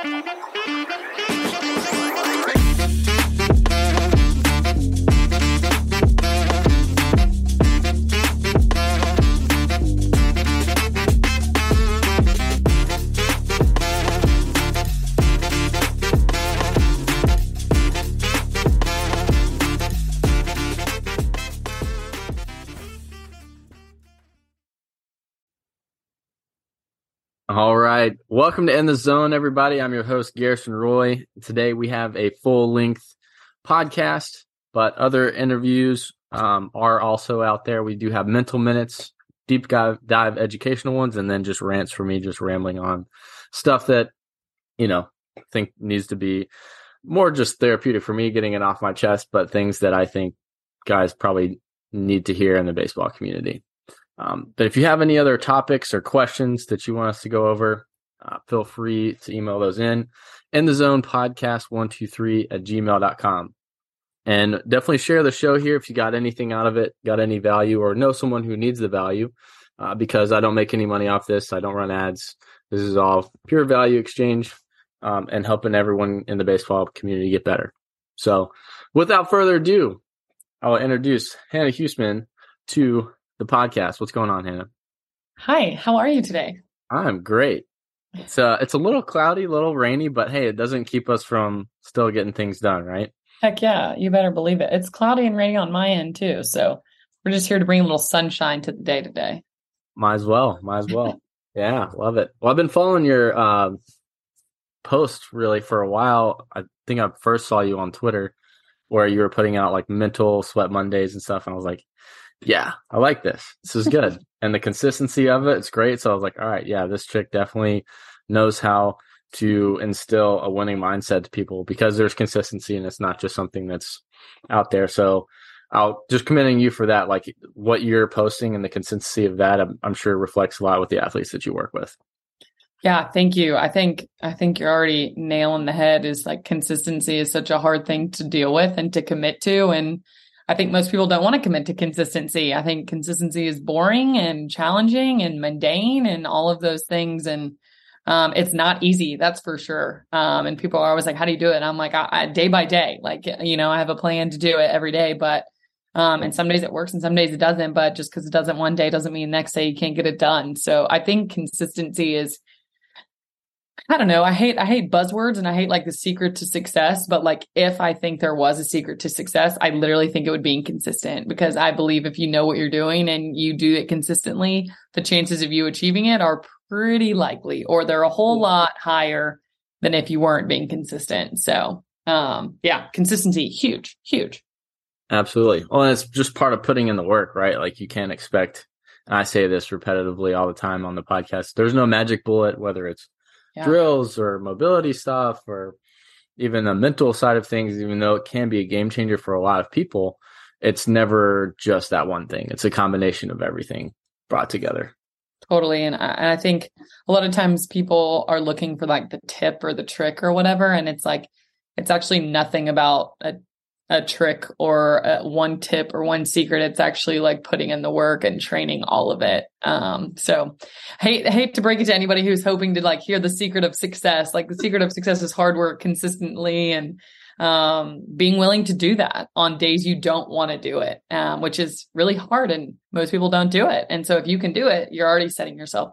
All Welcome to In the Zone, everybody. I'm your host, Garrison Roy. Today we have a full length podcast, but other interviews um, are also out there. We do have mental minutes, deep dive, dive educational ones, and then just rants for me, just rambling on stuff that, you know, I think needs to be more just therapeutic for me, getting it off my chest, but things that I think guys probably need to hear in the baseball community. Um, but if you have any other topics or questions that you want us to go over, uh, feel free to email those in in the zone podcast 123 at gmail.com. And definitely share the show here if you got anything out of it, got any value, or know someone who needs the value. Uh, because I don't make any money off this. I don't run ads. This is all pure value exchange um, and helping everyone in the baseball community get better. So, without further ado, I'll introduce Hannah Huesman to the podcast. What's going on, Hannah? Hi, how are you today? I'm great. It's uh it's a little cloudy, a little rainy, but hey, it doesn't keep us from still getting things done, right? Heck yeah, you better believe it. It's cloudy and rainy on my end too, so we're just here to bring a little sunshine to the day today. Might as well, might as well. yeah, love it. Well, I've been following your um post really for a while. I think I first saw you on Twitter where you were putting out like mental sweat Mondays and stuff, and I was like, yeah, I like this. This is good. and the consistency of it, it's great. So I was like, all right, yeah, this chick definitely knows how to instill a winning mindset to people because there's consistency and it's not just something that's out there. So I'll just commending you for that. Like what you're posting and the consistency of that, I'm, I'm sure reflects a lot with the athletes that you work with. Yeah, thank you. I think I think you're already nailing the head is like consistency is such a hard thing to deal with and to commit to and I think most people don't want to commit to consistency. I think consistency is boring and challenging and mundane and all of those things. And um, it's not easy, that's for sure. Um, and people are always like, "How do you do it?" And I'm like, I, I, "Day by day, like you know, I have a plan to do it every day." But um, and some days it works and some days it doesn't. But just because it doesn't one day doesn't mean next day you can't get it done. So I think consistency is I don't know. I hate I hate buzzwords and I hate like the secret to success, but like if I think there was a secret to success, I literally think it would be inconsistent because I believe if you know what you're doing and you do it consistently, the chances of you achieving it are pretty likely or they're a whole lot higher than if you weren't being consistent. So, um yeah, consistency huge, huge. Absolutely. Well, it's just part of putting in the work, right? Like you can't expect and I say this repetitively all the time on the podcast. There's no magic bullet whether it's yeah. drills or mobility stuff or even the mental side of things, even though it can be a game changer for a lot of people, it's never just that one thing. It's a combination of everything brought together. Totally. And I, and I think a lot of times people are looking for like the tip or the trick or whatever. And it's like, it's actually nothing about a a trick or a, one tip or one secret. It's actually like putting in the work and training all of it. Um, so hate, hate to break it to anybody who's hoping to like hear the secret of success. Like the secret of success is hard work consistently and, um, being willing to do that on days you don't want to do it, um, which is really hard and most people don't do it. And so if you can do it, you're already setting yourself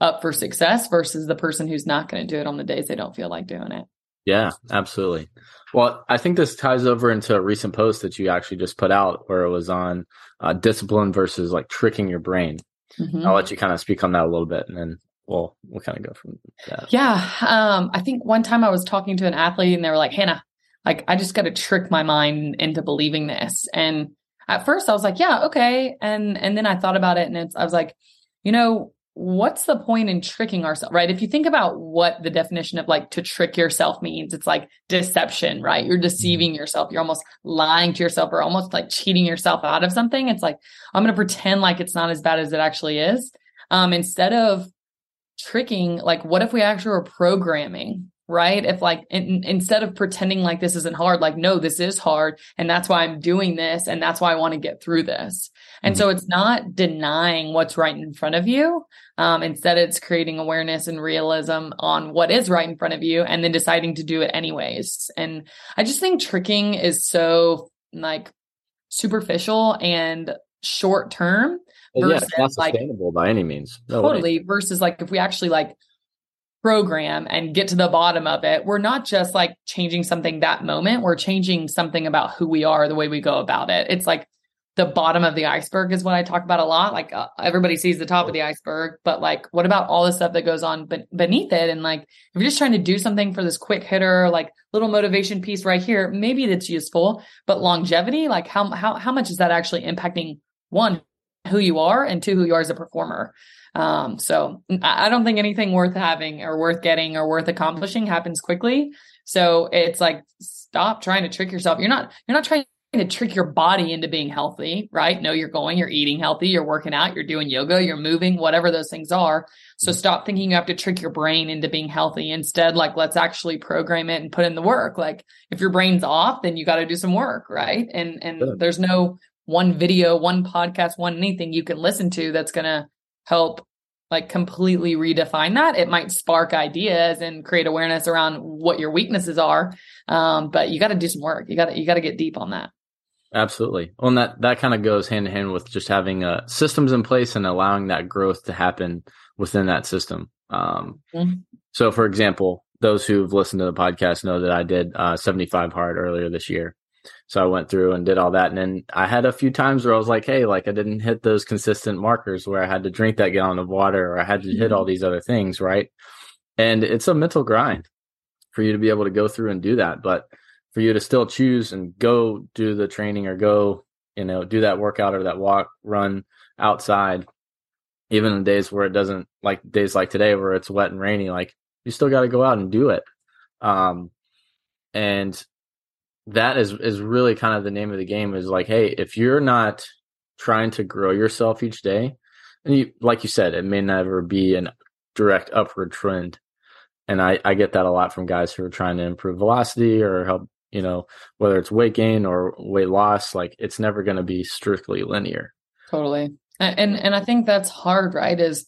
up for success versus the person who's not going to do it on the days they don't feel like doing it. Yeah, absolutely. Well, I think this ties over into a recent post that you actually just put out where it was on uh, discipline versus like tricking your brain. Mm-hmm. I'll let you kind of speak on that a little bit and then we'll we'll kind of go from that. Yeah. Um, I think one time I was talking to an athlete and they were like, Hannah, like I just got to trick my mind into believing this. And at first I was like, yeah, okay. And and then I thought about it and it's I was like, you know, what's the point in tricking ourselves, right? If you think about what the definition of like to trick yourself means, it's like deception, right? You're deceiving mm-hmm. yourself. You're almost lying to yourself or almost like cheating yourself out of something. It's like, I'm going to pretend like it's not as bad as it actually is. Um, instead of tricking, like, what if we actually were programming, right? If like in, instead of pretending like this isn't hard, like, no, this is hard. And that's why I'm doing this. And that's why I want to get through this. And mm-hmm. so it's not denying what's right in front of you. Um, instead, it's creating awareness and realism on what is right in front of you and then deciding to do it anyways. And I just think tricking is so like superficial and short term versus yeah, not sustainable like, by any means. No totally. Way. Versus like if we actually like program and get to the bottom of it, we're not just like changing something that moment, we're changing something about who we are, the way we go about it. It's like the bottom of the iceberg is what I talk about a lot. Like uh, everybody sees the top of the iceberg, but like what about all the stuff that goes on be- beneath it? And like if you're just trying to do something for this quick hitter, like little motivation piece right here, maybe that's useful, but longevity, like how how how much is that actually impacting one who you are and two who you are as a performer? Um, so I don't think anything worth having or worth getting or worth accomplishing happens quickly. So it's like stop trying to trick yourself. You're not you're not trying to trick your body into being healthy, right? No, you're going, you're eating healthy, you're working out, you're doing yoga, you're moving, whatever those things are. So mm-hmm. stop thinking you have to trick your brain into being healthy. Instead, like let's actually program it and put in the work. Like if your brain's off, then you got to do some work, right? And and Good. there's no one video, one podcast, one anything you can listen to that's going to help like completely redefine that. It might spark ideas and create awareness around what your weaknesses are. Um, but you got to do some work. You got to, you got to get deep on that. Absolutely. Well, and that, that kind of goes hand in hand with just having uh, systems in place and allowing that growth to happen within that system. Um, mm-hmm. So, for example, those who've listened to the podcast know that I did uh, 75 hard earlier this year. So I went through and did all that. And then I had a few times where I was like, hey, like I didn't hit those consistent markers where I had to drink that gallon of water or I had to hit all mm-hmm. these other things. Right. And it's a mental grind for you to be able to go through and do that. But for you to still choose and go do the training or go, you know, do that workout or that walk, run outside, even in days where it doesn't like days like today where it's wet and rainy, like you still got to go out and do it. Um, and that is is really kind of the name of the game is like hey if you're not trying to grow yourself each day and you like you said it may never be an direct upward trend and i i get that a lot from guys who are trying to improve velocity or help you know whether it's weight gain or weight loss like it's never going to be strictly linear totally and and i think that's hard right is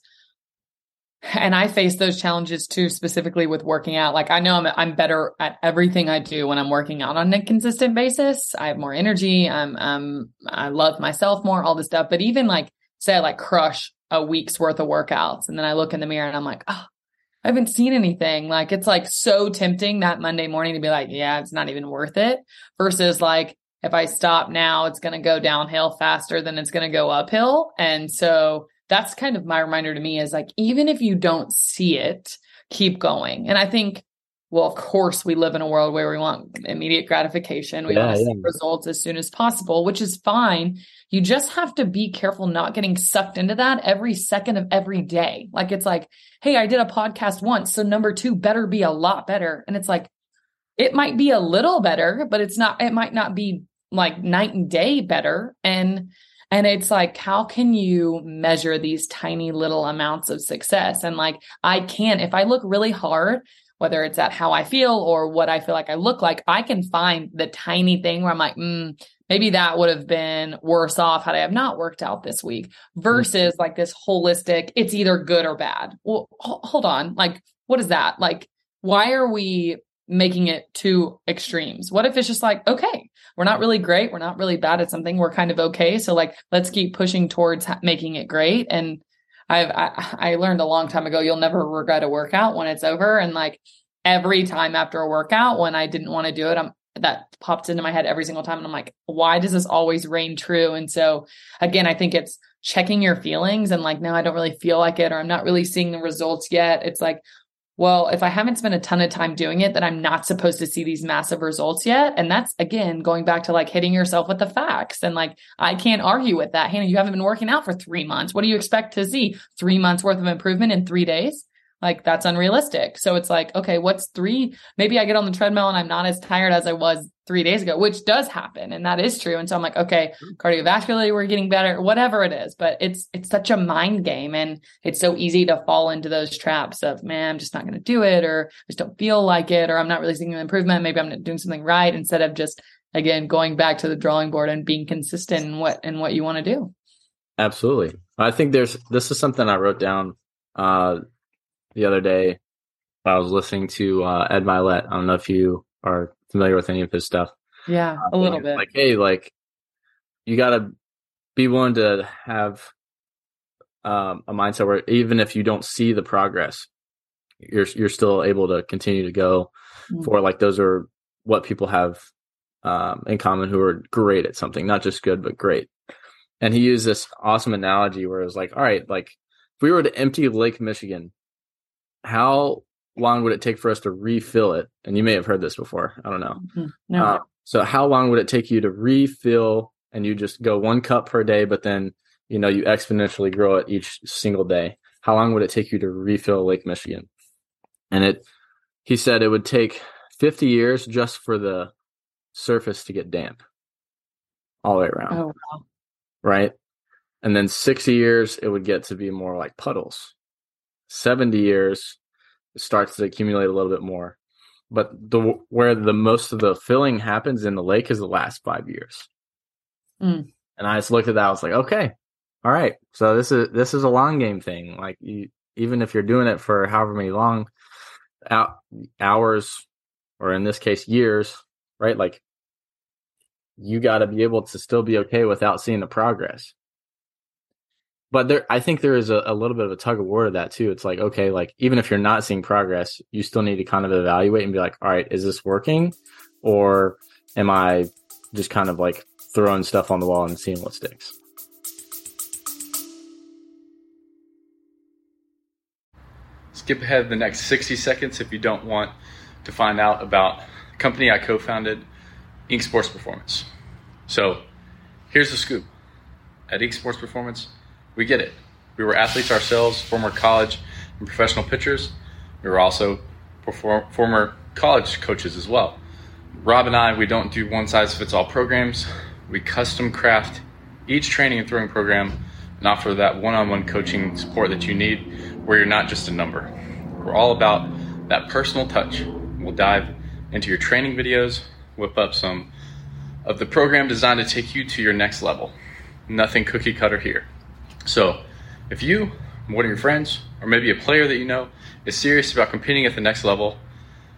and I face those challenges too, specifically with working out. Like I know I'm I'm better at everything I do when I'm working out on a consistent basis. I have more energy. I'm um I love myself more, all this stuff. But even like say I like crush a week's worth of workouts, and then I look in the mirror and I'm like, oh, I haven't seen anything. Like it's like so tempting that Monday morning to be like, yeah, it's not even worth it. Versus like if I stop now, it's gonna go downhill faster than it's gonna go uphill. And so that's kind of my reminder to me is like, even if you don't see it, keep going. And I think, well, of course, we live in a world where we want immediate gratification. We yeah, want to yeah. see results as soon as possible, which is fine. You just have to be careful not getting sucked into that every second of every day. Like, it's like, hey, I did a podcast once. So number two better be a lot better. And it's like, it might be a little better, but it's not, it might not be like night and day better. And and it's like, how can you measure these tiny little amounts of success? And like, I can, if I look really hard, whether it's at how I feel or what I feel like I look like, I can find the tiny thing where I'm like, mm, maybe that would have been worse off had I have not worked out this week versus mm-hmm. like this holistic, it's either good or bad. Well, hold on. Like, what is that? Like, why are we making it two extremes? What if it's just like, okay, we're not really great, we're not really bad at something, we're kind of okay. So like, let's keep pushing towards ha- making it great. And I've I, I learned a long time ago, you'll never regret a workout when it's over. And like every time after a workout, when I didn't want to do it, I'm that pops into my head every single time. And I'm like, why does this always reign true? And so again, I think it's checking your feelings and like, no, I don't really feel like it, or I'm not really seeing the results yet. It's like, well, if I haven't spent a ton of time doing it, then I'm not supposed to see these massive results yet. And that's again going back to like hitting yourself with the facts. And like, I can't argue with that. Hannah, you haven't been working out for three months. What do you expect to see? Three months worth of improvement in three days? Like that's unrealistic. So it's like, okay, what's three? Maybe I get on the treadmill and I'm not as tired as I was three days ago, which does happen. And that is true. And so I'm like, okay, cardiovascularly, we're getting better, whatever it is. But it's it's such a mind game. And it's so easy to fall into those traps of, man, I'm just not gonna do it, or I just don't feel like it, or I'm not really seeing an improvement. Maybe I'm not doing something right instead of just again going back to the drawing board and being consistent in what in what you want to do. Absolutely. I think there's this is something I wrote down uh, the other day. I was listening to uh, Ed Mylett. I don't know if you are familiar with any of his stuff. Yeah, a little bit. Like, hey, like you got to be willing to have um, a mindset where even if you don't see the progress, you're you're still able to continue to go mm-hmm. for like those are what people have um, in common who are great at something, not just good but great. And he used this awesome analogy where it was like, all right, like if we were to empty Lake Michigan, how long would it take for us to refill it? And you may have heard this before. I don't know. Mm-hmm. No. Uh, so how long would it take you to refill and you just go one cup per day, but then, you know, you exponentially grow it each single day? How long would it take you to refill Lake Michigan? And it, he said it would take 50 years just for the surface to get damp all the way around. Oh, wow right? And then 60 years, it would get to be more like puddles. 70 years, it starts to accumulate a little bit more. But the where the most of the filling happens in the lake is the last five years. Mm. And I just looked at that. I was like, okay, all right. So this is this is a long game thing. Like you, even if you're doing it for however many long hours, or in this case years, right? Like you got to be able to still be okay without seeing the progress. But there, I think there is a, a, little bit of a tug of war to that too. It's like, okay, like even if you're not seeing progress, you still need to kind of evaluate and be like, all right, is this working? Or am I just kind of like throwing stuff on the wall and seeing what sticks? Skip ahead the next 60 seconds if you don't want to find out about the company I co founded Ink Sports Performance. So here's the scoop. At Ink Sports Performance, we get it. We were athletes ourselves, former college and professional pitchers. We were also perform- former college coaches as well. Rob and I, we don't do one size fits all programs. We custom craft each training and throwing program and offer that one on one coaching support that you need where you're not just a number. We're all about that personal touch. We'll dive into your training videos, whip up some of the program designed to take you to your next level. Nothing cookie cutter here. So, if you, one of your friends, or maybe a player that you know is serious about competing at the next level,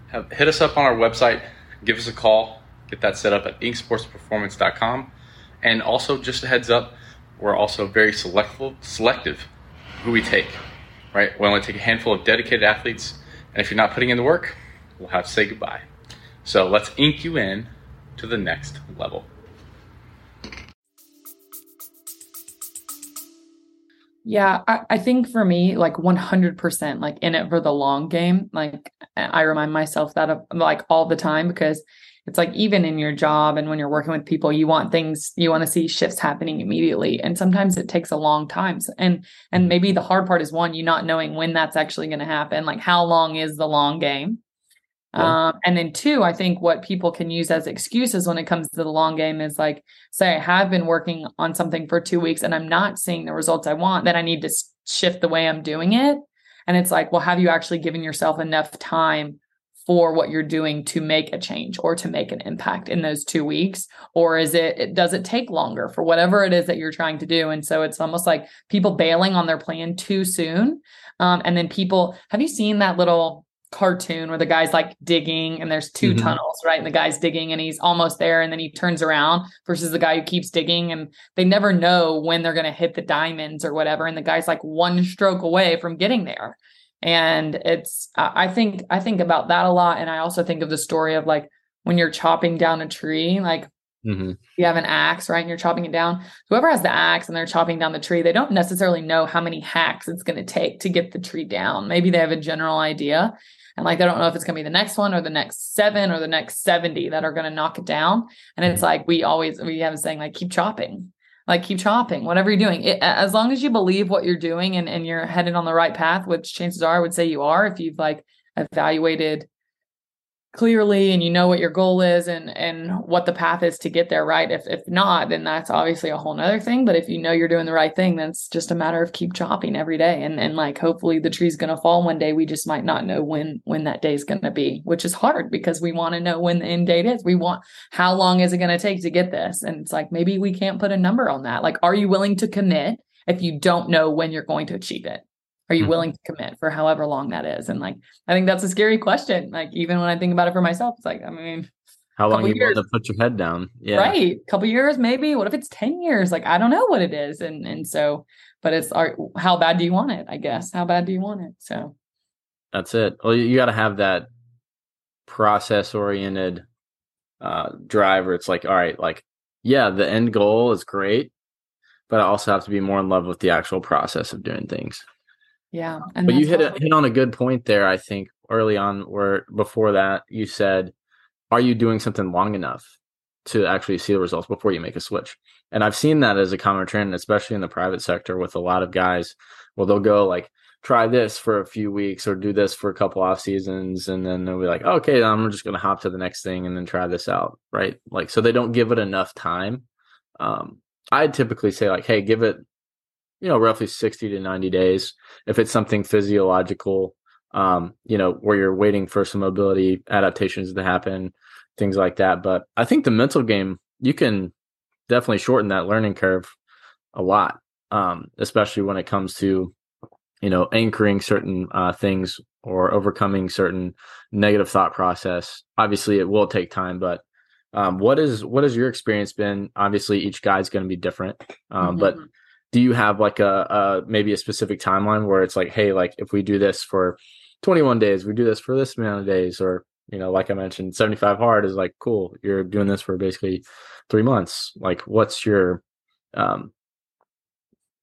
have, hit us up on our website, give us a call, get that set up at inksportsperformance.com. And also, just a heads up, we're also very selective, selective who we take. Right? We only take a handful of dedicated athletes, and if you're not putting in the work, we'll have to say goodbye. So let's ink you in to the next level. Yeah, I, I, think for me, like 100%, like in it for the long game. Like I remind myself that of like all the time because it's like even in your job and when you're working with people, you want things, you want to see shifts happening immediately. And sometimes it takes a long time. And and maybe the hard part is one, you not knowing when that's actually going to happen. Like how long is the long game? Um, and then two, I think what people can use as excuses when it comes to the long game is like, say I have been working on something for two weeks and I'm not seeing the results I want, then I need to shift the way I'm doing it. And it's like, well, have you actually given yourself enough time for what you're doing to make a change or to make an impact in those two weeks? Or is it, does it take longer for whatever it is that you're trying to do? And so it's almost like people bailing on their plan too soon. Um, and then people, have you seen that little cartoon where the guy's like digging and there's 2 mm-hmm. tunnels, right? And the guy's digging and he's almost there and then he turns around versus the guy who keeps digging and they never know when they're going to hit the diamonds or whatever. And the guy's like one stroke away from getting there. And it's, I think, I think about that a lot. And I also think of the story of like when you're chopping down a tree, like Mm-hmm. You have an axe, right? And you're chopping it down. Whoever has the axe and they're chopping down the tree, they don't necessarily know how many hacks it's going to take to get the tree down. Maybe they have a general idea. And like, they don't know if it's going to be the next one or the next seven or the next 70 that are going to knock it down. And it's like, we always, we have a saying like, keep chopping, like keep chopping, whatever you're doing. It, as long as you believe what you're doing and, and you're headed on the right path, which chances are I would say you are, if you've like evaluated clearly and you know what your goal is and and what the path is to get there right? If if not then that's obviously a whole nother thing. But if you know you're doing the right thing then it's just a matter of keep chopping every day. And and like hopefully the tree's going to fall one day. We just might not know when when that day's going to be which is hard because we want to know when the end date is. We want how long is it going to take to get this? And it's like maybe we can't put a number on that. Like are you willing to commit if you don't know when you're going to achieve it? Are you Mhm. willing to commit for however long that is? And like, I think that's a scary question. Like, even when I think about it for myself, it's like, I mean, How long you years. to put your head down? Yeah. right, couple years maybe. What if it's ten years? Like, I don't know what it is, and and so, but it's our, how bad do you want it? I guess how bad do you want it? So That's it. Well, you, got to have that process oriented uh, drive where it's like, all right, like, yeah, the end goal is great, but I also have to be more in love with the actual process of doing things. Yeah, and But you hit a, hit on a good point there. I think early on, where before that you said, "Are you doing something long enough to actually see the results before you make a switch?" And I've seen that as a common trend, especially in the private sector, with a lot of guys. Well, they'll go like try this for a few weeks or do this for a couple off seasons, and then they'll be like, "Okay, I'm just going to hop to the next thing and then try this out." Right? Like, so they don't give it enough time. Um, I'd typically say like, "Hey, give it." You know, roughly 60 to 90 days if it's something physiological um you know where you're waiting for some mobility adaptations to happen things like that. But i think the mental game you can definitely shorten that learning curve a lot um especially when it comes to you know anchoring certain uh things or overcoming certain negative thought process. Obviously it will take time but um what is what has your experience been? Obviously each guy's going to be different um but Mhm. Do you have like a, a maybe a specific timeline where it's like hey like if we do this for 21 days we do this for this amount of days or you know like i mentioned 75 hard is like cool you're doing this for basically three months. Like what's your um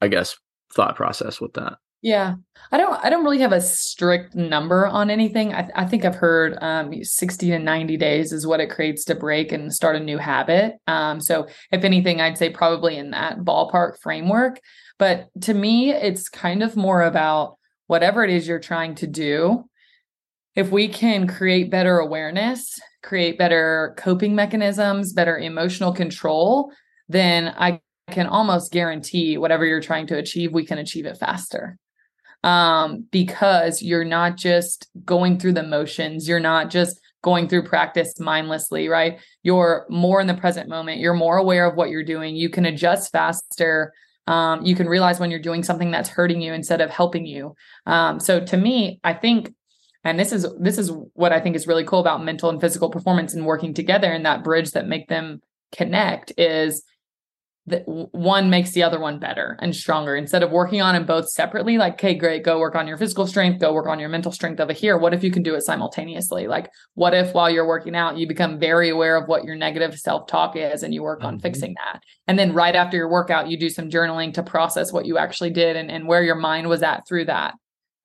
i guess thought process with that Yeah. I don't I don't really have a strict number on anything. I I think I've heard um 60 to 90 days is what it creates to break and start a new habit. Um so if anything I'd say probably in that ballpark framework, but to me it's kind of more about whatever it is you're trying to do. If we can create better awareness, create better coping mechanisms, better emotional control, then I can almost guarantee whatever you're trying to achieve, we can achieve it faster um, because you're not just going through the motions. You're not just going through practice mindlessly, right? You're more in the present moment. You're more aware of what you're doing. You can adjust faster. Um, you can realize when you're doing something that's hurting you instead of helping you. Um, so to me, I think, and this is this is what I think is really cool about mental and physical performance and working together and that bridge that make them connect is that one makes the other one better and stronger. Instead of working on them both separately like okay great go work on your physical strength go work on your mental strength over here. What if you can do it simultaneously? Like what if while you're working out you become very aware of what your negative self-talk is and you work on Mhm. fixing that? And then right after your workout you do some journaling to process what you actually did and, and where your mind was at through that.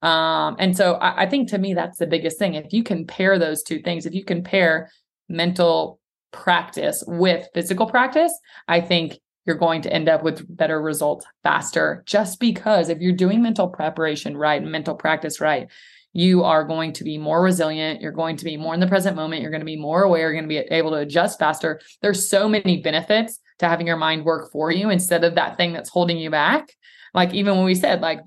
Um and so I, I think to me that's the biggest thing. If you can pair those two things if you can pair mental practice with physical practice i think you're going to end up with better results faster. Just because if you're doing mental preparation right and mental practice right you are going to be more resilient you're going to be more in the present moment you're going to be more aware you're going to be able to adjust faster. There's so many benefits to having your mind work for you instead of that thing that's holding you back. Like even when we said like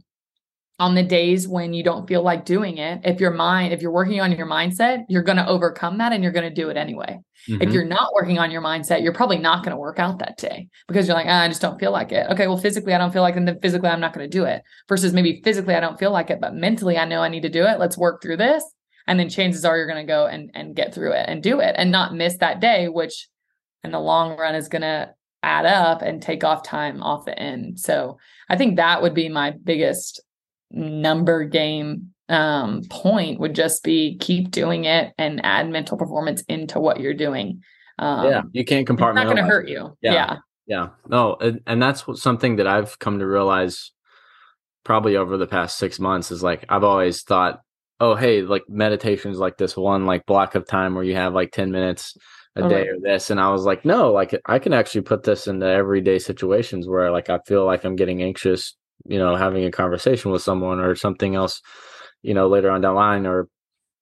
on the days when you don't feel like doing it if your mind if you're working on your mindset you're going to overcome that and you're going to do it anyway if Mhm. you're not working on your mindset, you're probably not going to work out that day because you're like, ah, I just don't feel like it. Okay, well, physically, I don't feel like it, and then physically, I'm not going to do it. Versus maybe physically, I don't feel like it, but mentally, I know I need to do it. Let's work through this. And then chances are you're going to go and, and get through it and do it and not miss that day, which in the long run is going to add up and take off time off the end. So I think that would be my biggest number game um point would just be keep doing it and add mental performance into what you're doing. Um yeah you can't it's not going to hurt you. Yeah. yeah. Yeah, no, and, and that's what, something that I've come to realize probably over the past six months is like I've always thought, oh, hey, like meditation is like this one like block of time where you have like ten minutes a Oh, day right. or this, and I was like, no, like I can actually put this into everyday situations where like I feel like I'm getting anxious, you know, having a conversation with someone or something else, you know, later on down the line, or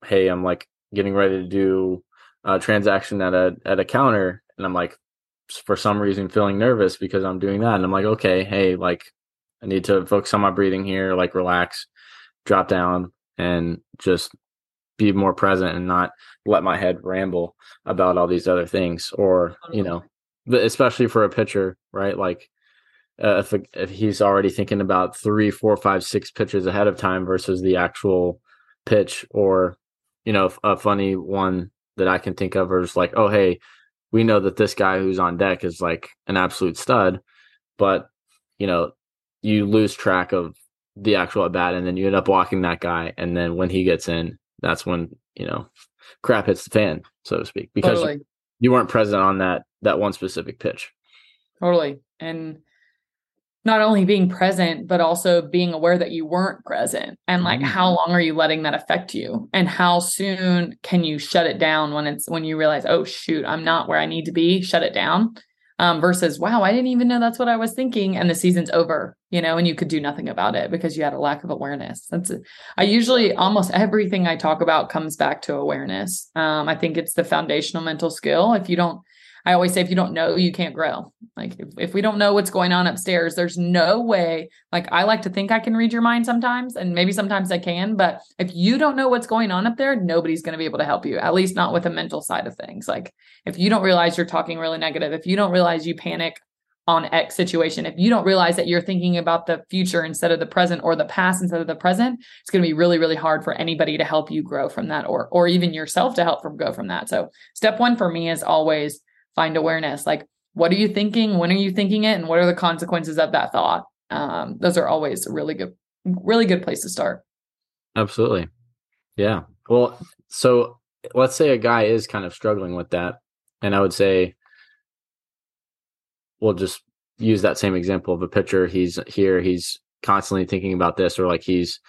hey, I'm like getting ready to do a transaction at a at a counter, and I'm like for some reason feeling nervous because I'm doing that. And I'm like, okay, hey, like I need to focus on my breathing here, like relax, drop down, and just be more present and not let my head ramble about all these other things. Or, you know, especially for a pitcher, right? Like uh, if if he's already thinking about three, four, five, six pitches ahead of time versus the actual pitch, or you know, a funny one that I can think of is like, oh hey, we know that this guy who's on deck is like an absolute stud, but you know, you lose track of the actual at bat, and then you end up walking that guy, and then when he gets in, that's when you know crap hits the fan, so to speak, because totally. you, you weren't present on that that one specific pitch. Totally, and not only being present but also being aware that you weren't present. And like mm-hmm. how long are you letting that affect you? And how soon can you shut it down when it's when you realize oh shoot i'm not where i need to be shut it down? Um, versus wow i didn't even know that's what i was thinking and the season's over you know and you could do nothing about it because you had a lack of awareness. That's i usually almost everything i talk about comes back to awareness. Um, i think it's the foundational mental skill. If you don't I always say if you don't know, you can't grow. Like if, if we don't know what's going on upstairs, there's no way. Like I like to think I can read your mind sometimes, and maybe sometimes I can, but if you don't know what's going on up there, nobody's going to be able to help you, at least not with the mental side of things. Like if you don't realize you're talking really negative, if you don't realize you panic on X situation, if you don't realize that you're thinking about the future instead of the present or the past instead of the present, it's going to be really, really hard for anybody to help you grow from that or or even yourself to help from go from that. So step one for me is always find awareness. Like what are you thinking? When are you thinking it? And what are the consequences of that thought? Um, those are always a really good really good place to start. Absolutely. Yeah. Well so let's say a guy is kind of struggling with that and i would say we'll just use that same example of a pitcher. He's here he's constantly thinking about this or like he's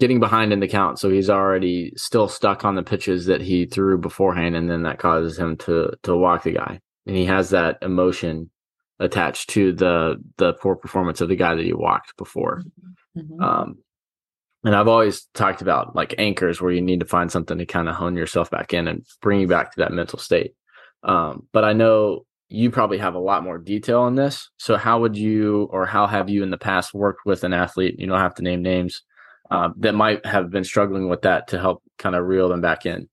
getting behind in the count. So he's already still stuck on the pitches that he threw beforehand, and then that causes him to to walk the guy. And he has that emotion attached to the the poor performance of the guy that he walked before. Mm-hmm. Um, and I've always talked about like anchors where you need to find something to kind of hone yourself back in and bring you back to that mental state. Um, but I know you probably have a lot more detail on this. So how would you or how have you in the past worked with an athlete? You don't have to name names uh, that might have been struggling with that to help kind of reel them back in?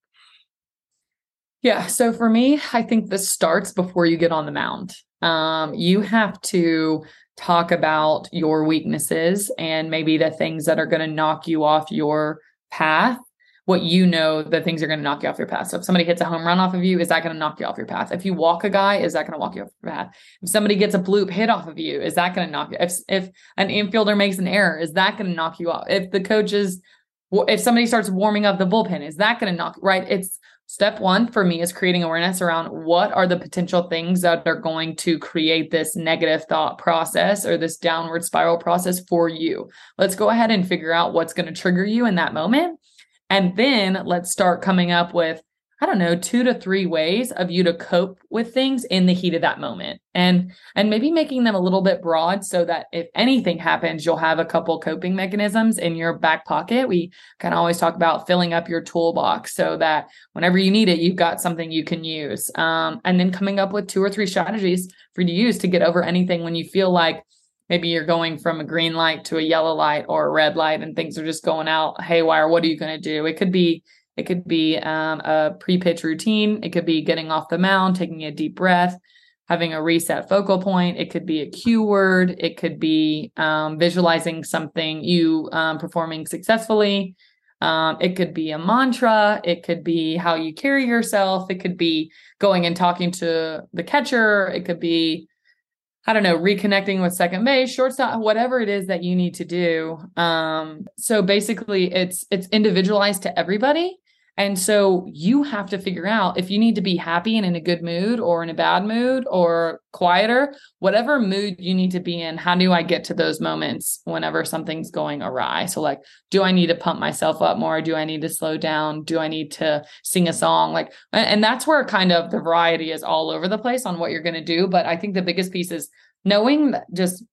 Yeah. So for me, I think this starts before you get on the mound. Um, you have to talk about your weaknesses and maybe the things that are going to knock you off your path what you know the things are going to knock you off your path. So if somebody hits a home run off of you, is that going to knock you off your path? If you walk a guy, is that going to walk you off your path? If somebody gets a bloop hit off of you, is that going to knock you? If if an infielder makes an error, is that going to knock you off? If the coaches, if somebody starts warming up the bullpen, is that going to knock right? It's step one for me is creating awareness around what are the potential things that are going to create this negative thought process or this downward spiral process for you. Let's go ahead and figure out what's going to trigger you in that moment and then let's start coming up with, I don't know, two to three ways of you to cope with things in the heat of that moment. And and maybe making them a little bit broad so that if anything happens, you'll have a couple coping mechanisms in your back pocket. We kind of always talk about filling up your toolbox so that whenever you need it, you've got something you can use. Um, and then coming up with two or three strategies for you to use to get over anything when you feel like maybe you're going from a green light to a yellow light or a red light and things are just going out haywire what are you going to do? It could be it could be um, a pre-pitch routine. It could be getting off the mound taking a deep breath having a reset focal point. It could be a cue word. It could be um, visualizing something you um, performing successfully. Um, it could be a mantra. It could be how you carry yourself. It could be going and talking to the catcher. It could be I don't know, reconnecting with second base, shortstop, whatever it is that you need to do. Um, so basically it's it's individualized to everybody. And so you have to figure out if you need to be happy and in a good mood or in a bad mood or quieter, whatever mood you need to be in. How do I get to those moments whenever something's going awry? So, like, do I need to pump myself up more? Do I need to slow down? Do I need to sing a song? Like, and that's where kind of the variety is all over the place on what you're going to do. But I think the biggest piece is knowing just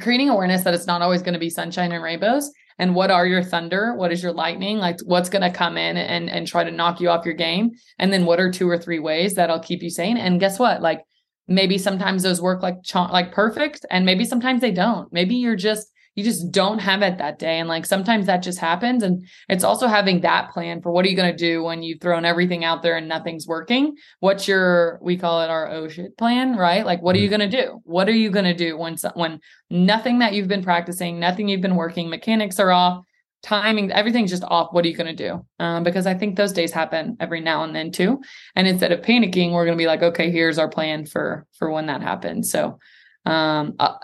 creating awareness that it's not always going to be sunshine and rainbows and what are your thunder? What is your lightning? Like what's going to come in and and try to knock you off your game? And then what are two or three ways that'll keep you sane? And guess what? Like maybe sometimes those work like like perfect and maybe sometimes they don't. Maybe you're just you just don't have it that day. And like sometimes that just happens. And it's also having that plan for what are you going to do when you've thrown everything out there and nothing's working? What's your, we call it our oh shit plan, right? Like, what are you mm-hmm. going to do? What are you going to do when, when nothing that you've been practicing, nothing you've been working, mechanics are off, timing, everything's just off. What are you going to do? Um, because I think those days happen every now and then too. And instead of panicking, we're going to be like, okay, here's our plan for, for when that happens. So, um, uh,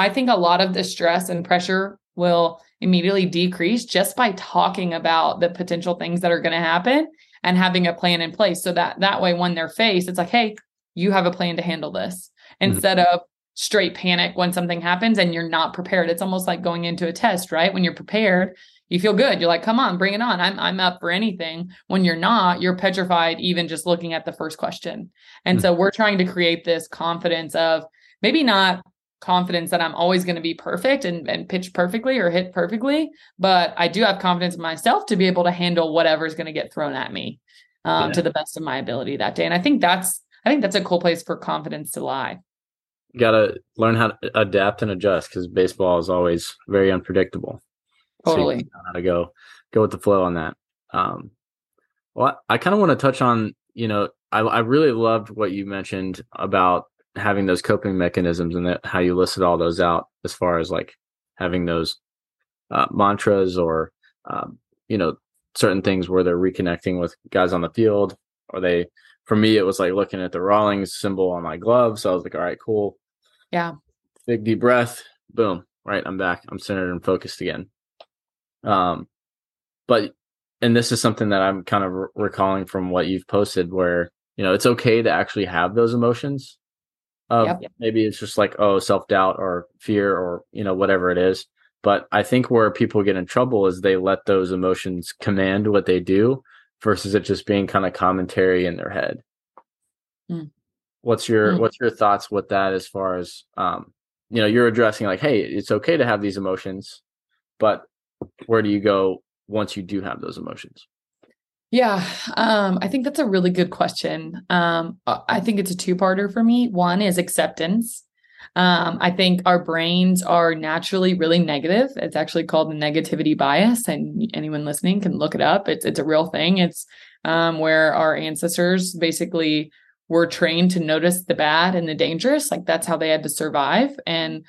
I think a lot of the stress and pressure will immediately decrease just by talking about the potential things that are going to happen and having a plan in place. So that that way when they're faced it's like hey you have a plan to handle this mm-hmm. instead of straight panic when something happens and you're not prepared. It's almost like going into a test right? When you're prepared you feel good. You're like come on bring it on. I'm i'm up for anything. When you're not you're petrified even just looking at the first question. And mm-hmm. so we're trying to create this confidence of maybe not confidence that I'm always going to be perfect and, and pitch perfectly or hit perfectly, but I do have confidence in myself to be able to handle whatever's going to get thrown at me um, yeah. to the best of my ability that day. And I think that's I think that's a cool place for confidence to lie. Got to learn how to adapt and adjust because baseball is always very unpredictable. Totally. So how to go go with the flow on that. Um, well, I kind of want to touch on you know I, I really loved what you mentioned about having those coping mechanisms and that how you listed all those out as far as like having those uh, mantras or um, you know certain things where they're reconnecting with guys on the field or they for me it was like looking at the rawlings symbol on my glove so i was like all right cool. Yeah. Big deep breath. Boom. Right i'm back. I'm centered and focused again. Um but and this is something that i'm kind of re- recalling from what you've posted where you know it's okay to actually have those emotions yep. maybe it's just like oh self-doubt or fear or you know whatever it is but i think where people get in trouble is they let those emotions command what they do versus it just being kind of commentary in their head mm. what's your mm. what's your thoughts with that as far as um you know you're addressing like hey it's okay to have these emotions but where do you go once you do have those emotions yeah, um, I think that's a really good question. Um, I think it's a two-parter for me. One is acceptance. Um, I think our brains are naturally really negative. It's actually called the negativity bias, and anyone listening can look it up. It's it's a real thing. It's um, where our ancestors basically were trained to notice the bad and the dangerous. Like that's how they had to survive. And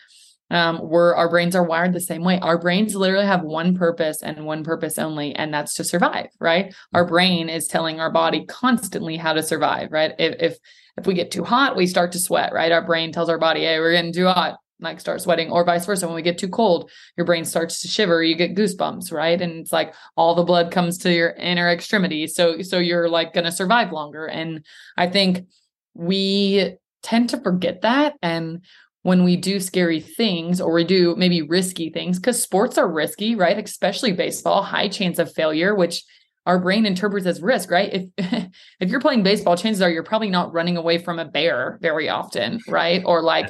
um, we're our brains are wired the same way. Our brains literally have one purpose and one purpose only, and that's to survive. Right? Our brain is telling our body constantly how to survive. Right? If if if we get too hot, we start to sweat. Right? Our brain tells our body, "Hey, we're getting too hot." Like start sweating, or vice versa. When we get too cold, your brain starts to shiver. You get goosebumps, right? And it's like all the blood comes to your inner extremities. So so you're like to survive longer. And I think we tend to forget that and when we do scary things or we do maybe risky things because sports are risky right? Especially baseball high chance of failure which our brain interprets as risk right? If if you're playing baseball chances are you're probably not running away from a bear very often right? Or like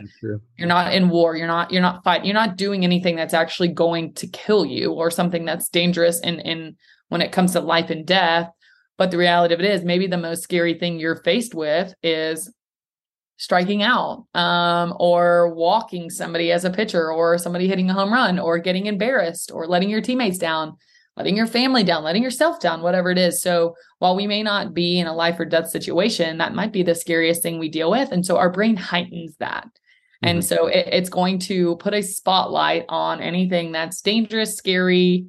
you're not in war you're not you're not fight you're not doing anything that's actually going to kill you or something that's dangerous in in when it comes to life and death. But the reality of it is maybe the most scary thing you're faced with is striking out um, or walking somebody as a pitcher or somebody hitting a home run or getting embarrassed or letting your teammates down letting your family down letting yourself down whatever it is. So while we may not be in a life or death situation that might be the scariest thing we deal with. And so our brain heightens that. Mm-hmm. and so it, it's going to put a spotlight on anything that's dangerous scary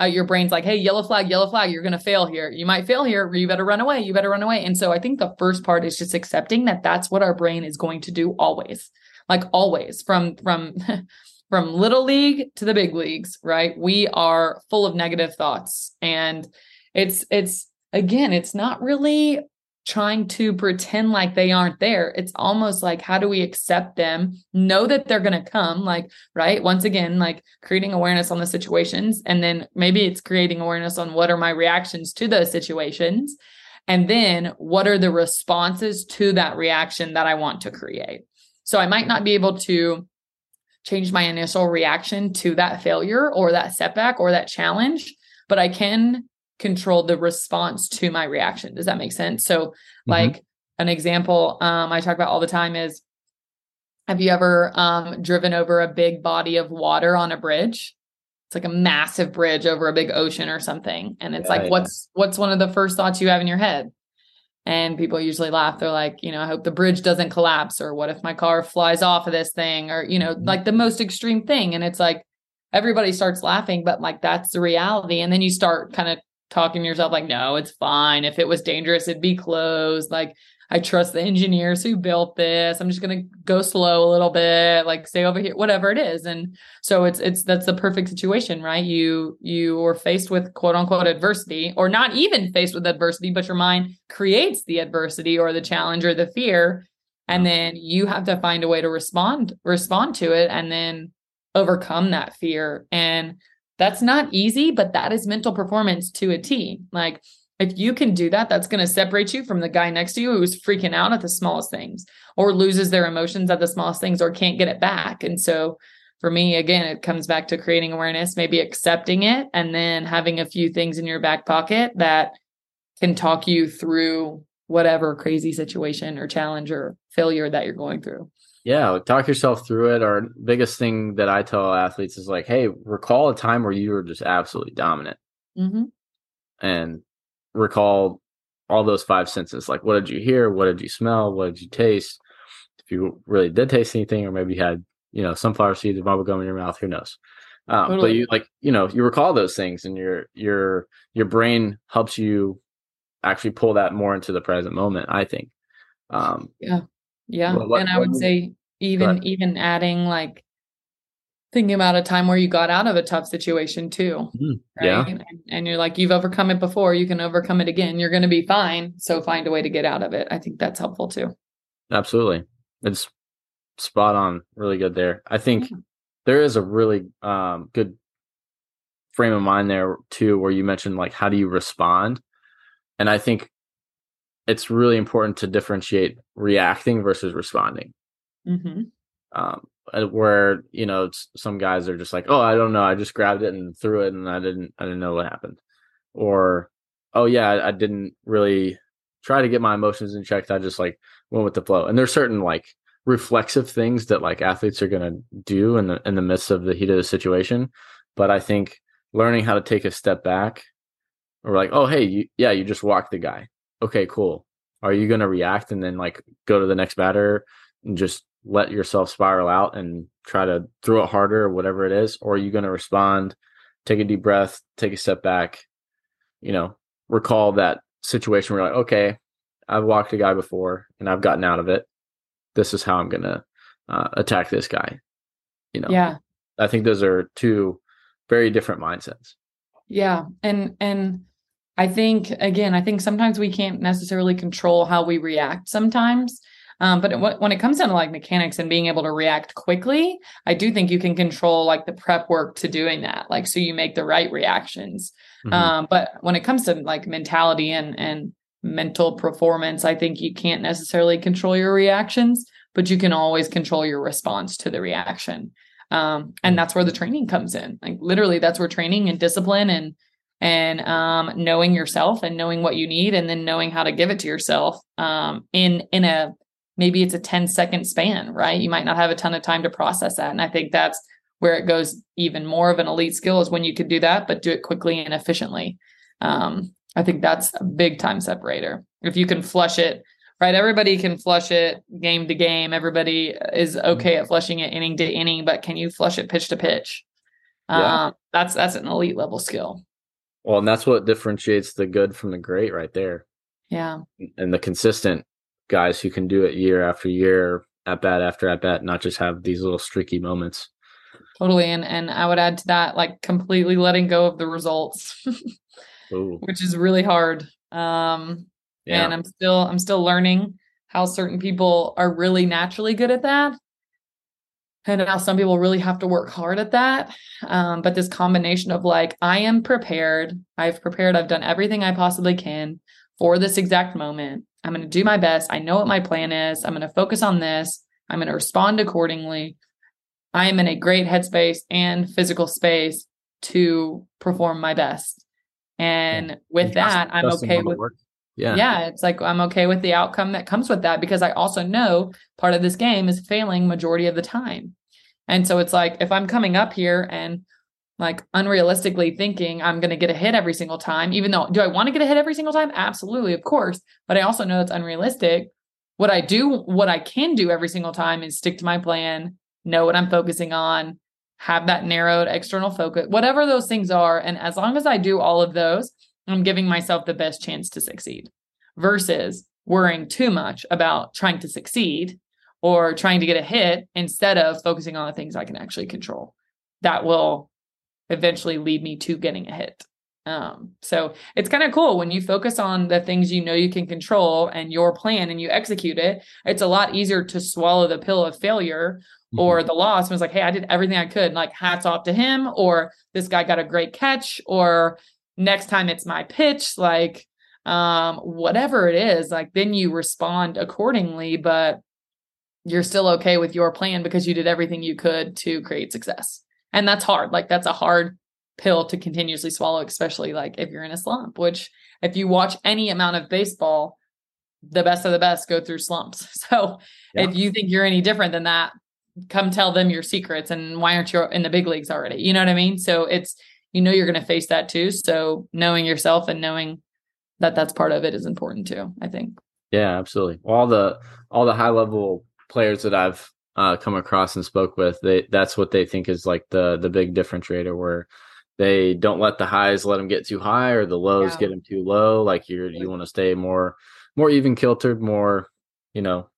uh, your brain's like, hey, yellow flag, yellow flag, you're going to fail here. You might fail here. You better run away. You better run away. And so I think the first part is just accepting that that's what our brain is going to do always, like always from, from, from little league to the big leagues, right? We are full of negative thoughts and it's, it's, again, it's not really trying to pretend like they aren't there. It's almost like, how do we accept them? Know that they're going to come, like, right? Once again, like creating awareness on the situations. And then maybe it's creating awareness on what are my reactions to those situations. And then what are the responses to that reaction that I want to create? So I might not be able to change my initial reaction to that failure or that setback or that challenge, but I can control the response to my reaction. Does that make sense? So, mm-hmm. like an example um, I talk about all the time is have you ever um, driven over a big body of water on a bridge? It's like a massive bridge over a big ocean or something. And it's yeah, like, yeah. what's what's one of the first thoughts you have in your head? And people usually laugh. They're like, you know, I hope the bridge doesn't collapse, or what if my car flies off of this thing, or you know, mm-hmm. like the most extreme thing. And it's like everybody starts laughing, but like that's the reality. And then you start kind of talking to yourself like, no, it's fine. If it was dangerous, it'd be closed. Like I trust the engineers who built this. I'm just going to go slow a little bit, like stay over here, whatever it is. And so it's it's that's the perfect situation, right? You you were faced with quote unquote adversity, or not even faced with adversity, but your mind creates the adversity or the challenge or the fear, and then you have to find a way to respond respond to it, and then overcome that fear. And that's not easy, but that is mental performance to a T. Like if you can do that, that's going to separate you from the guy next to you who's freaking out at the smallest things or loses their emotions at the smallest things or can't get it back. And so for me, again, it comes back to creating awareness, maybe accepting it, and then having a few things in your back pocket that can talk you through whatever crazy situation or challenge or failure that you're going through. Yeah, talk yourself through it. Our biggest thing that I tell athletes is like, hey, recall a time where you were just absolutely dominant. Mm-hmm. And recall all those five senses. Like, what did you hear? What did you smell? What did you taste? If you really did taste anything, or maybe you had, you know, sunflower seeds or bubble gum in your mouth, who knows? Um, totally. But you like, you know, you recall those things, and your your your brain helps you actually pull that more into the present moment. I think. Um, yeah, yeah, what, and I would say even even adding like thinking about a time where you got out of a tough situation too. Mm-hmm. Right? Yeah. And, and, you're like, you've overcome it before, you can overcome it again. You're going to be fine. So find a way to get out of it. I think that's helpful too. Absolutely. It's spot on. Really good there. I think yeah. there is a really um, good frame of mind there too, where you mentioned like, how do you respond? And I think it's really important to differentiate reacting versus responding. Mm-hmm. Um, uh, where you know some guys are just like oh i don't know i just grabbed it and threw it and i didn't i didn't know what happened. Or oh yeah i, I didn't really try to get my emotions in check i just like went with the flow. And there's certain like reflexive things that like athletes are to do in the in the midst of the heat of the situation but i think learning how to take a step back or like oh hey you, yeah you just walked the guy. Okay cool. Are you going to react and then like go to the next batter and just let yourself spiral out and try to throw it harder or whatever it is or are you going to respond take a deep breath take a step back you know recall that situation where you're like okay i've walked a guy before and i've gotten out of it. This is how i'm going to uh, attack this guy you know? Yeah. I think those are two very different mindsets. Yeah and and i think again i think sometimes we can't necessarily control how we react sometimes um, but when it comes down to like mechanics and being able to react quickly, I do think you can control like the prep work to doing that. Like, so you make the right reactions. Mm-hmm. Um, but when it comes to like mentality and, and mental performance, I think you can't necessarily control your reactions, but you can always control your response to the reaction. Um, and that's where the training comes in. Like literally that's where training and discipline and and um, knowing yourself and knowing what you need and then knowing how to give it to yourself um, in in a maybe it's a 10 second span, right? You might not have a ton of time to process that. And I think that's where it goes even more of an elite skill is when you could do that, but do it quickly and efficiently. Um, I think that's a big time separator. If you can flush it, right? Everybody can flush it game to game. Everybody is okay at flushing it inning to inning, but can you flush it pitch to pitch? Yeah. Um, that's that's an elite level skill. Well, and that's what differentiates the good from the great right there. Yeah. And the consistent guys who can do it year after year, at bat after at bat, not just have these little streaky moments. Totally. And and I would add to that, like completely letting go of the results, which is really hard. Um yeah. and I'm still I'm still learning how certain people are really naturally good at that. And now some people really have to work hard at that. Um, but this combination of like, I am prepared, I've prepared, I've done everything I possibly can for this exact moment. I'm going to do my best. I know what my plan is. I'm going to focus on this. I'm going to respond accordingly. I am in a great headspace and physical space to perform my best. And with that, I'm okay with Yeah. Yeah. It's like I'm okay with the outcome that comes with that because I also know part of this game is failing majority of the time. And so it's like if I'm coming up here and like unrealistically thinking I'm going to get a hit every single time, even though do I want to get a hit every single time? Absolutely, of course. But I also know it's unrealistic. What I do, what I can do every single time is stick to my plan, know what I'm focusing on, have that narrowed external focus, whatever those things are. And as long as I do all of those, I'm giving myself the best chance to succeed versus worrying too much about trying to succeed or trying to get a hit instead of focusing on the things I can actually control. That will eventually lead me to getting a hit. Um, so it's kind of cool when you focus on the things you know you can control and your plan and you execute it. It's a lot easier to swallow the pill of failure mm-hmm. or the loss. And was like, hey, I did everything I could. Like, hats off to him, or this guy got a great catch, or next time it's my pitch. Like, um, whatever it is, like then you respond accordingly. But you're still okay with your plan because you did everything you could to create success. And that's hard. Like that's a hard pill to continuously swallow, especially like if you're in a slump, which if you watch any amount of baseball, the best of the best go through slumps. So yeah. if you think you're any different than that, come tell them your secrets and why aren't you in the big leagues already? You know what I mean? So it's, you know, you're going to face that too. So knowing yourself and knowing that that's part of it is important too, I think. Yeah, absolutely. All the, all the high level players that I've uh, come across and spoke with, they that's what they think is like the the big differentiator where they don't let the highs let them get too high or the lows yeah. get them too low. Like you're you want to stay more more even kiltered, more you know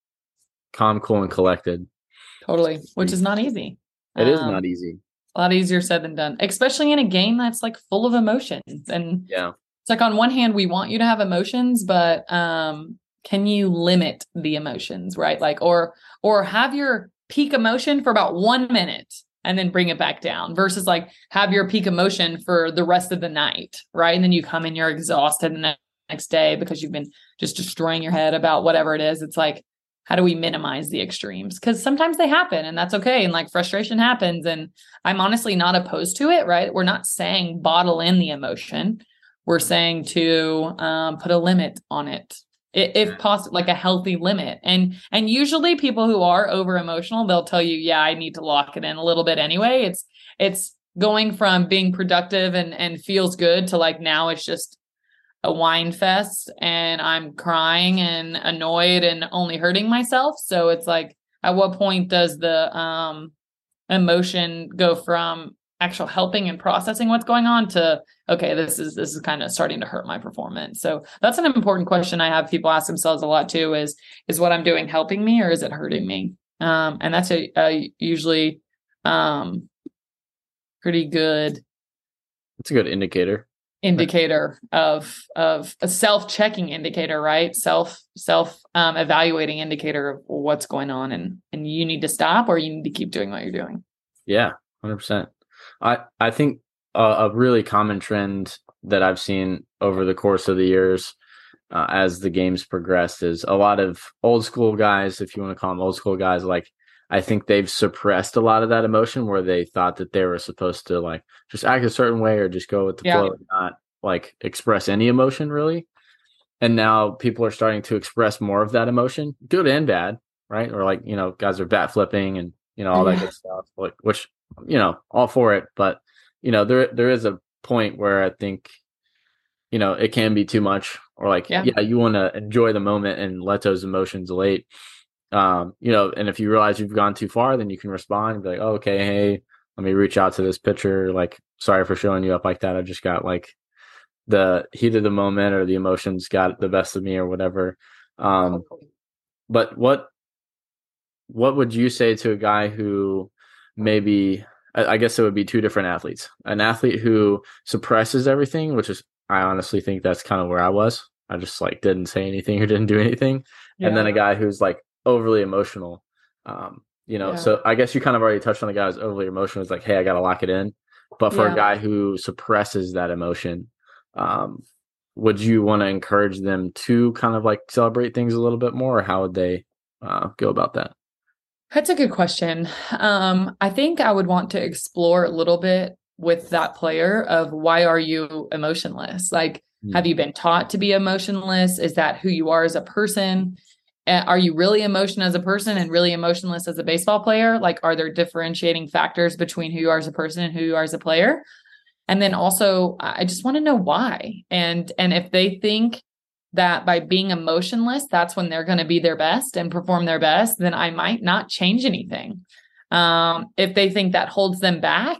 calm, cool, and collected. Totally, which is not easy. It um, is not easy. A lot easier said than done, especially in a game that's like full of emotions. And yeah, it's like on one hand we want you to have emotions, but um can you limit the emotions right like or or have your peak emotion for about one minute and then bring it back down versus like have your peak emotion for the rest of the night right? And then you come in you're exhausted the next day because you've been just destroying your head about whatever it is. It's like how do we minimize the extremes? Because sometimes they happen and that's okay and like frustration happens and i'm honestly not opposed to it right? We're not saying bottle in the emotion. We're saying to um, put a limit on it if possible like a healthy limit. And and usually people who are over emotional they'll tell you yeah i need to lock it in a little bit anyway. It's it's going from being productive and and feels good to like now it's just a whine fest and i'm crying and annoyed and only hurting myself. So it's like at what point does the um emotion go from actual helping and processing what's going on to okay this is this is kind of starting to hurt my performance. So that's an important question i have people ask themselves a lot too is is what i'm doing helping me or is it hurting me? Um, and that's a, a usually um, pretty good it's a good indicator. indicator of of a self-checking indicator right? Self self um, evaluating indicator of what's going on and and you need to stop or you need to keep doing what you're doing. Yeah 100% I I think a, a, really common trend that I've seen over the course of the years uh, as the games progressed is a lot of old school guys, if you want to call them old school guys, like I think they've suppressed a lot of that emotion where they thought that they were supposed to like just act a certain way or just go with the yeah. flow and not like express any emotion really. And now people are starting to express more of that emotion, good and bad, right? Or like, you know, guys are bat flipping and you know all that good stuff, like which you know, all for it. But you know, there there is a point where I think, you know, it can be too much, or like, yeah, yeah you want to enjoy the moment and let those emotions late. Um, you know, and if you realize you've gone too far, then you can respond and be like, oh, okay, hey, let me reach out to this pitcher. Like, sorry for showing you up like that. I just got like the heat of the moment or the emotions got the best of me or whatever. Um, but what what would you say to a guy who maybe I guess it would be two different athletes. An athlete who suppresses everything, which is I honestly think that's kind of where I was. I just like didn't say anything or didn't do anything. Yeah. And then a guy who's like overly emotional. Um, you know, yeah. so I guess you kind of already touched on the guy who's overly emotional. Is like, hey, I got to lock it in. But for yeah. a guy who suppresses that emotion, um, would you want to encourage them to kind of like celebrate things a little bit more, or how would they uh, go about that? That's a good question. Um, I think I would want to explore a little bit with that player of why are you emotionless? Like, Mm. Have you been taught to be emotionless? Is that who you are as a person? are you really emotion as a person and really emotionless as a baseball player? Like, are there differentiating factors between who you are as a person and who you are as a player? And then also, I just want to know why. And and if they think that by being emotionless, that's when they're going to be their best and perform their best, then I might not change anything. Um, if they think that holds them back,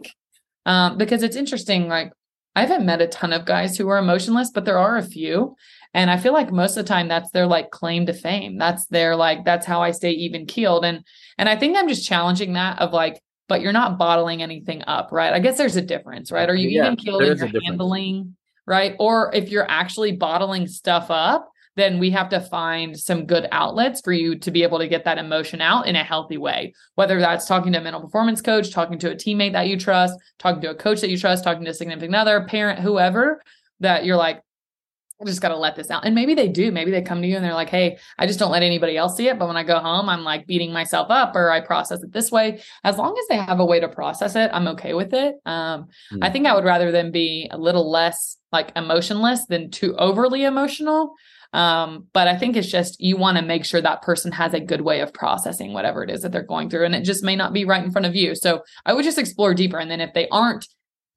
um, because it's interesting, like I haven't met a ton of guys who are emotionless, but there are a few. And I feel like most of the time that's their like claim to fame. That's their like, that's how I stay even keeled. And and I think I'm just challenging that of like, but you're not bottling anything up, right? I guess there's a difference, right? Are you yeah, even keeled in your handling, right? Or if you're actually bottling stuff up, then we have to find some good outlets for you to be able to get that emotion out in a healthy way. Whether that's talking to a mental performance coach, talking to a teammate that you trust, talking to a coach that you trust, talking to a significant other, parent, whoever, that you're like, I just got to let this out. And maybe they do. Maybe they come to you and they're like, hey, I just don't let anybody else see it. But when I go home, I'm like beating myself up or I process it this way. As long as they have a way to process it, I'm okay with it. Um, mm. I think I would rather them be a little less like emotionless than too overly emotional. Um, but I think it's just you want to make sure that person has a good way of processing whatever it is that they're going through. And it just may not be right in front of you. So I would just explore deeper. And then if they aren't,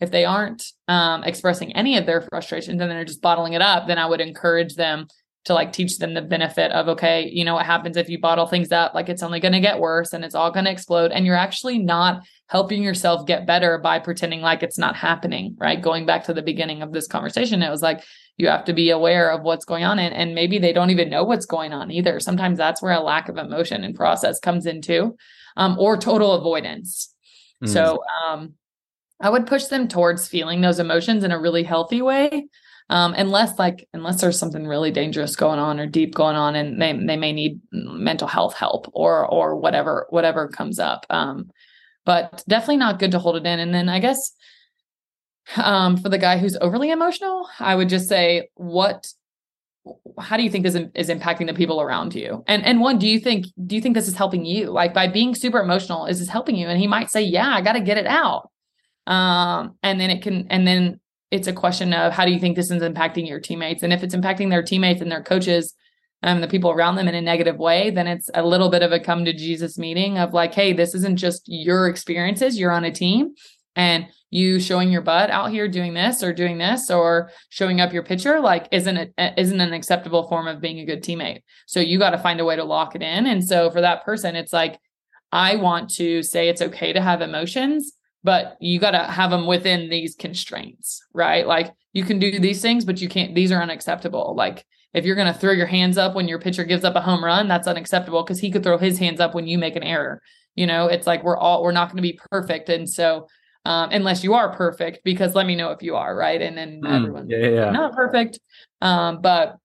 if they aren't um, expressing any of their frustrations and they're just bottling it up, then I would encourage them to like teach them the benefit of okay, you know what happens if you bottle things up? Like it's only going to get worse and it's all going to explode. And you're actually not helping yourself get better by pretending like it's not happening, right? Going back to the beginning of this conversation, it was like you have to be aware of what's going on and, and maybe they don't even know what's going on either sometimes that's where a lack of emotion and process comes into um, or total avoidance mm. so um, i would push them towards feeling those emotions in a really healthy way um, unless like unless there's something really dangerous going on or deep going on and they, they may need mental health help or or whatever whatever comes up. Um, but definitely not good to hold it in. And then i guess um, for the guy who's overly emotional, I would just say, what how do you think this is impacting the people around you? And and one do you think do you think this is helping you? Like by being super emotional is this helping you? And he might say yeah i got to get it out. Um and then it can and then it's a question of how do you think this is impacting your teammates? And if it's impacting their teammates and their coaches and the people around them in a negative way then it's a little bit of a come to jesus meeting of like hey this isn't just your experiences. You're on a team and you showing your butt out here doing this or doing this or showing up your picture like isn't it uh, isn't an acceptable form of being a good teammate. So you got to find a way to lock it in. And so for that person it's like i want to say it's okay to have emotions but you got to have them within these constraints right like you can do these things but you can't these are unacceptable like if you're going to throw your hands up when your pitcher gives up a home run that's unacceptable because he could throw his hands up when you make an error you know it's like we're all we're not going to be perfect and so um, unless you are perfect, because let me know if you are, right? And then mm, everyone's yeah, yeah. not perfect. Um, but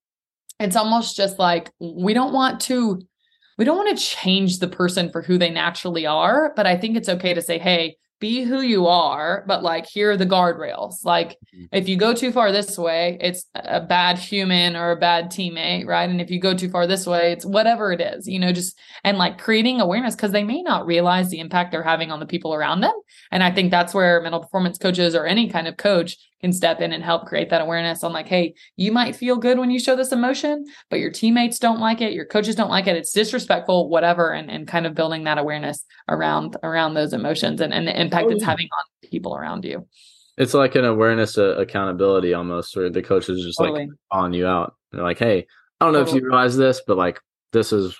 it's almost just like we don't want to we don't want to change the person for who they naturally are, but I think it's okay to say, hey, be who you are, but like here are the guardrails. Like mm-hmm. if you go too far this way, it's a bad human or a bad teammate, right? And if you go too far this way, it's whatever it is, you know, just and like creating awareness because they may not realize the impact they're having on the people around them. And I think that's where mental performance coaches or any kind of coach can step in and help create that awareness on like, hey, you might feel good when you show this emotion, but your teammates don't like it, your coaches don't like it, it's disrespectful, whatever, and, and kind of building that awareness around around those emotions and, and the impact oh, it's having on people around you. It's like an awareness uh, accountability almost where the coach is just totally. like on you out. They're like, hey, I don't know totally. if you realize this, but like this is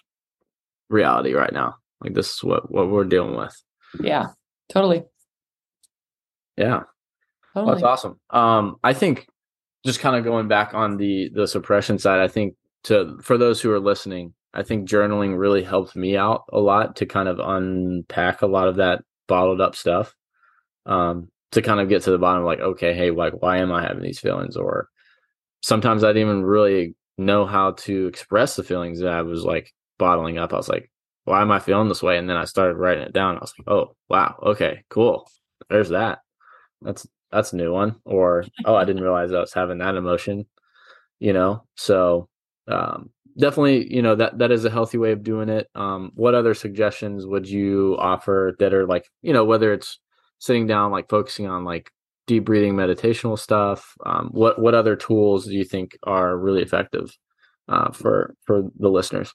reality right now. Like this is what what we're dealing with. Yeah, totally. Yeah. Totally. That's awesome. Um, I think just kind of going back on the the suppression side, I think to for those who are listening, I think journaling really helped me out a lot to kind of unpack a lot of that bottled up stuff. Um, to kind of get to the bottom of like, okay, hey, like why am I having these feelings? Or sometimes I didn't even really know how to express the feelings that I was like bottling up. I was like, why am I feeling this way? And then I started writing it down. I was like, oh wow, okay, cool. There's that. That's that's a new one or oh i didn't realize i was having that emotion you know? So um, definitely you know that that is a healthy way of doing it. Um, what other suggestions would you offer that are like you know whether it's sitting down like focusing on like deep breathing meditational stuff um, what what other tools do you think are really effective uh, for for the listeners?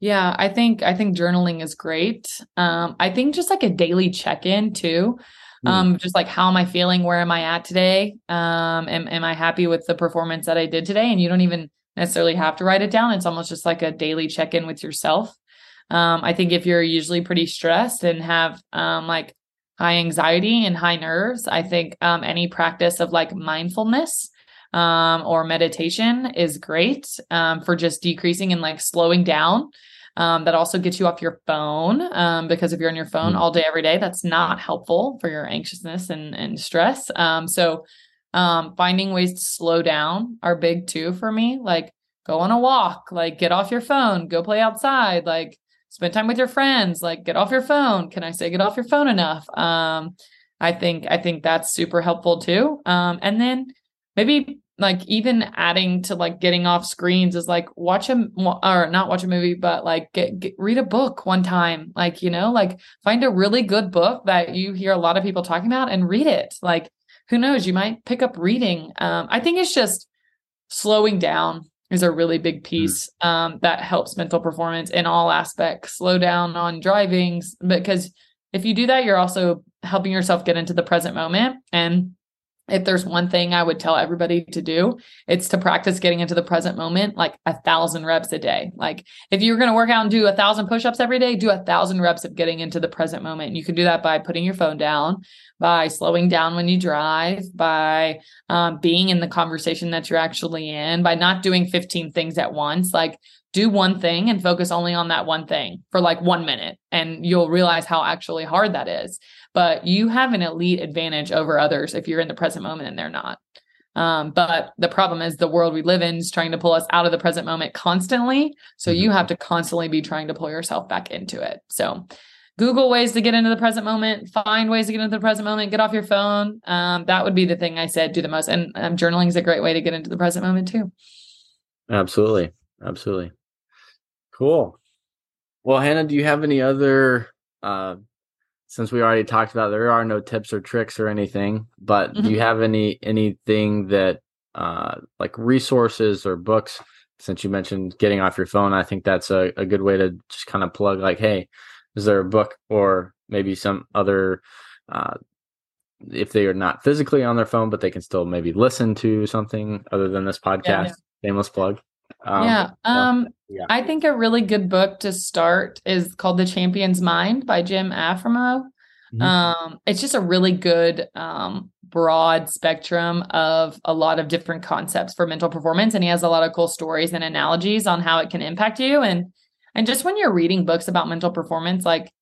Yeah i think i think journaling is great. Um, i think just like a daily check-in too. Um, just like how am i feeling? Where am i at today? Um, am, am i happy with the performance that i did today? And you don't even necessarily have to write it down. It's almost just like a daily check-in with yourself. Um, I think if you're usually pretty stressed and have um, like high anxiety and high nerves, I think um, any practice of like mindfulness um, or meditation is great um, for just decreasing and like slowing down. Um, that also gets you off your phone um, because if you're on your phone mm-hmm. all day every day, that's not helpful for your anxiousness and and stress. Um, so um, finding ways to slow down are big too for me. Like go on a walk, like get off your phone, go play outside, like spend time with your friends like get off your phone can i say get off your phone enough um i think i think that's super helpful too um and then maybe like even adding to like getting off screens is like watch a or not watch a movie but like get, get, read a book one time like you know like find a really good book that you hear a lot of people talking about and read it like who knows you might pick up reading um i think it's just slowing down is a really big mm. piece um, that helps mental performance in all aspects. Slow down on driving because if you do that, you're also helping yourself get into the present moment. And if there's one thing I would tell everybody to do, it's to practice getting into the present moment like a thousand reps a day. Like if you're going to work out and do a thousand push-ups every day, do a thousand reps of getting into the present moment. And you can do that by putting your phone down, by slowing down when you drive, by um, being in the conversation that you're actually in, by not doing 15 things at once. Like do one thing and focus only on that one thing for like one minute and you'll realize how actually hard that is but you have an elite advantage over others if you're in the present moment and they're not. Um, but the problem is the world we live in is trying to pull us out of the present moment constantly. So mm-hmm. you have to constantly be trying to pull yourself back into it. So google ways to get into the present moment find ways to get into the present moment get off your phone. Um, that would be the thing i said do the most. And um, journaling is a great way to get into the present moment too. Absolutely. Absolutely. Cool. Well, Hannah, do you have any other? Uh, since we already talked about, there are no tips or tricks or anything. But mm-hmm. do you have any anything that, uh, like resources or books? Since you mentioned getting off your phone, I think that's a, a good way to just kind of plug. Like, hey, is there a book or maybe some other? Uh, if they are not physically on their phone, but they can still maybe listen to something other than this podcast. Yeah, yeah. Shameless plug. Um, yeah. Um, yeah. I think a really good book to start is called The Champion's Mind by Jim Afremow. Mm-hmm. Um, it's just a really good, um, broad spectrum of a lot of different concepts for mental performance. And he has a lot of cool stories and analogies on how it can impact you. And, and just when you're reading books about mental performance, like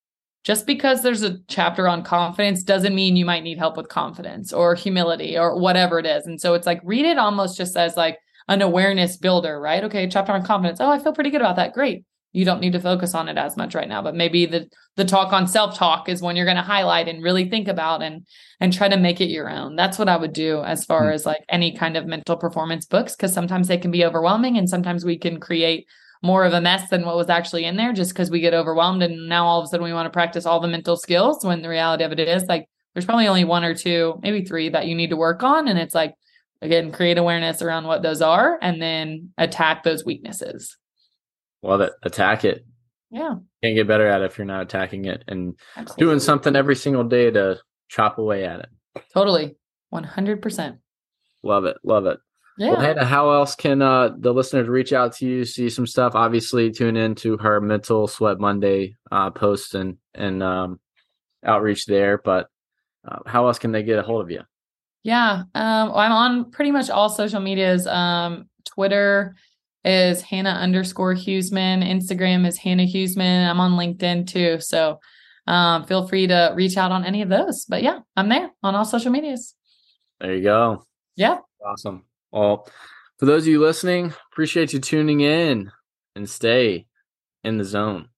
just because there's a chapter on confidence doesn't mean you might need help with confidence or humility or whatever it is. And so it's like read it almost just as like, an awareness builder, right? Okay, chapter on confidence. Oh, I feel pretty good about that. Great. You don't need to focus on it as much right now, but maybe the the talk on self-talk is when you're going to highlight and really think about and and try to make it your own. That's what I would do as far mm-hmm. as like any kind of mental performance books because sometimes they can be overwhelming and sometimes we can create more of a mess than what was actually in there just because we get overwhelmed and now all of a sudden we want to practice all the mental skills when the reality of it is like there's probably only one or two, maybe three that you need to work on and it's like again create awareness around what those are and then attack those weaknesses love it attack it yeah can't get better at it if you're not attacking it and Absolutely. doing something every single day to chop away at it totally 100% love it love it yeah. Well, Hannah, how else can uh, the listeners reach out to you, see some stuff? Obviously, tune in to her Mental Sweat Monday uh, post and and um, outreach there. But uh, how else can they get a hold of you? Yeah. Um, I'm on pretty much all social medias. Um, Twitter is Hannah underscore Huesman. Instagram is Hannah Huesman. I'm on LinkedIn too. So um, feel free to reach out on any of those. But yeah, I'm there on all social medias. There you go. Yeah. Awesome. Well, for those of you listening, appreciate you tuning in and stay in the zone.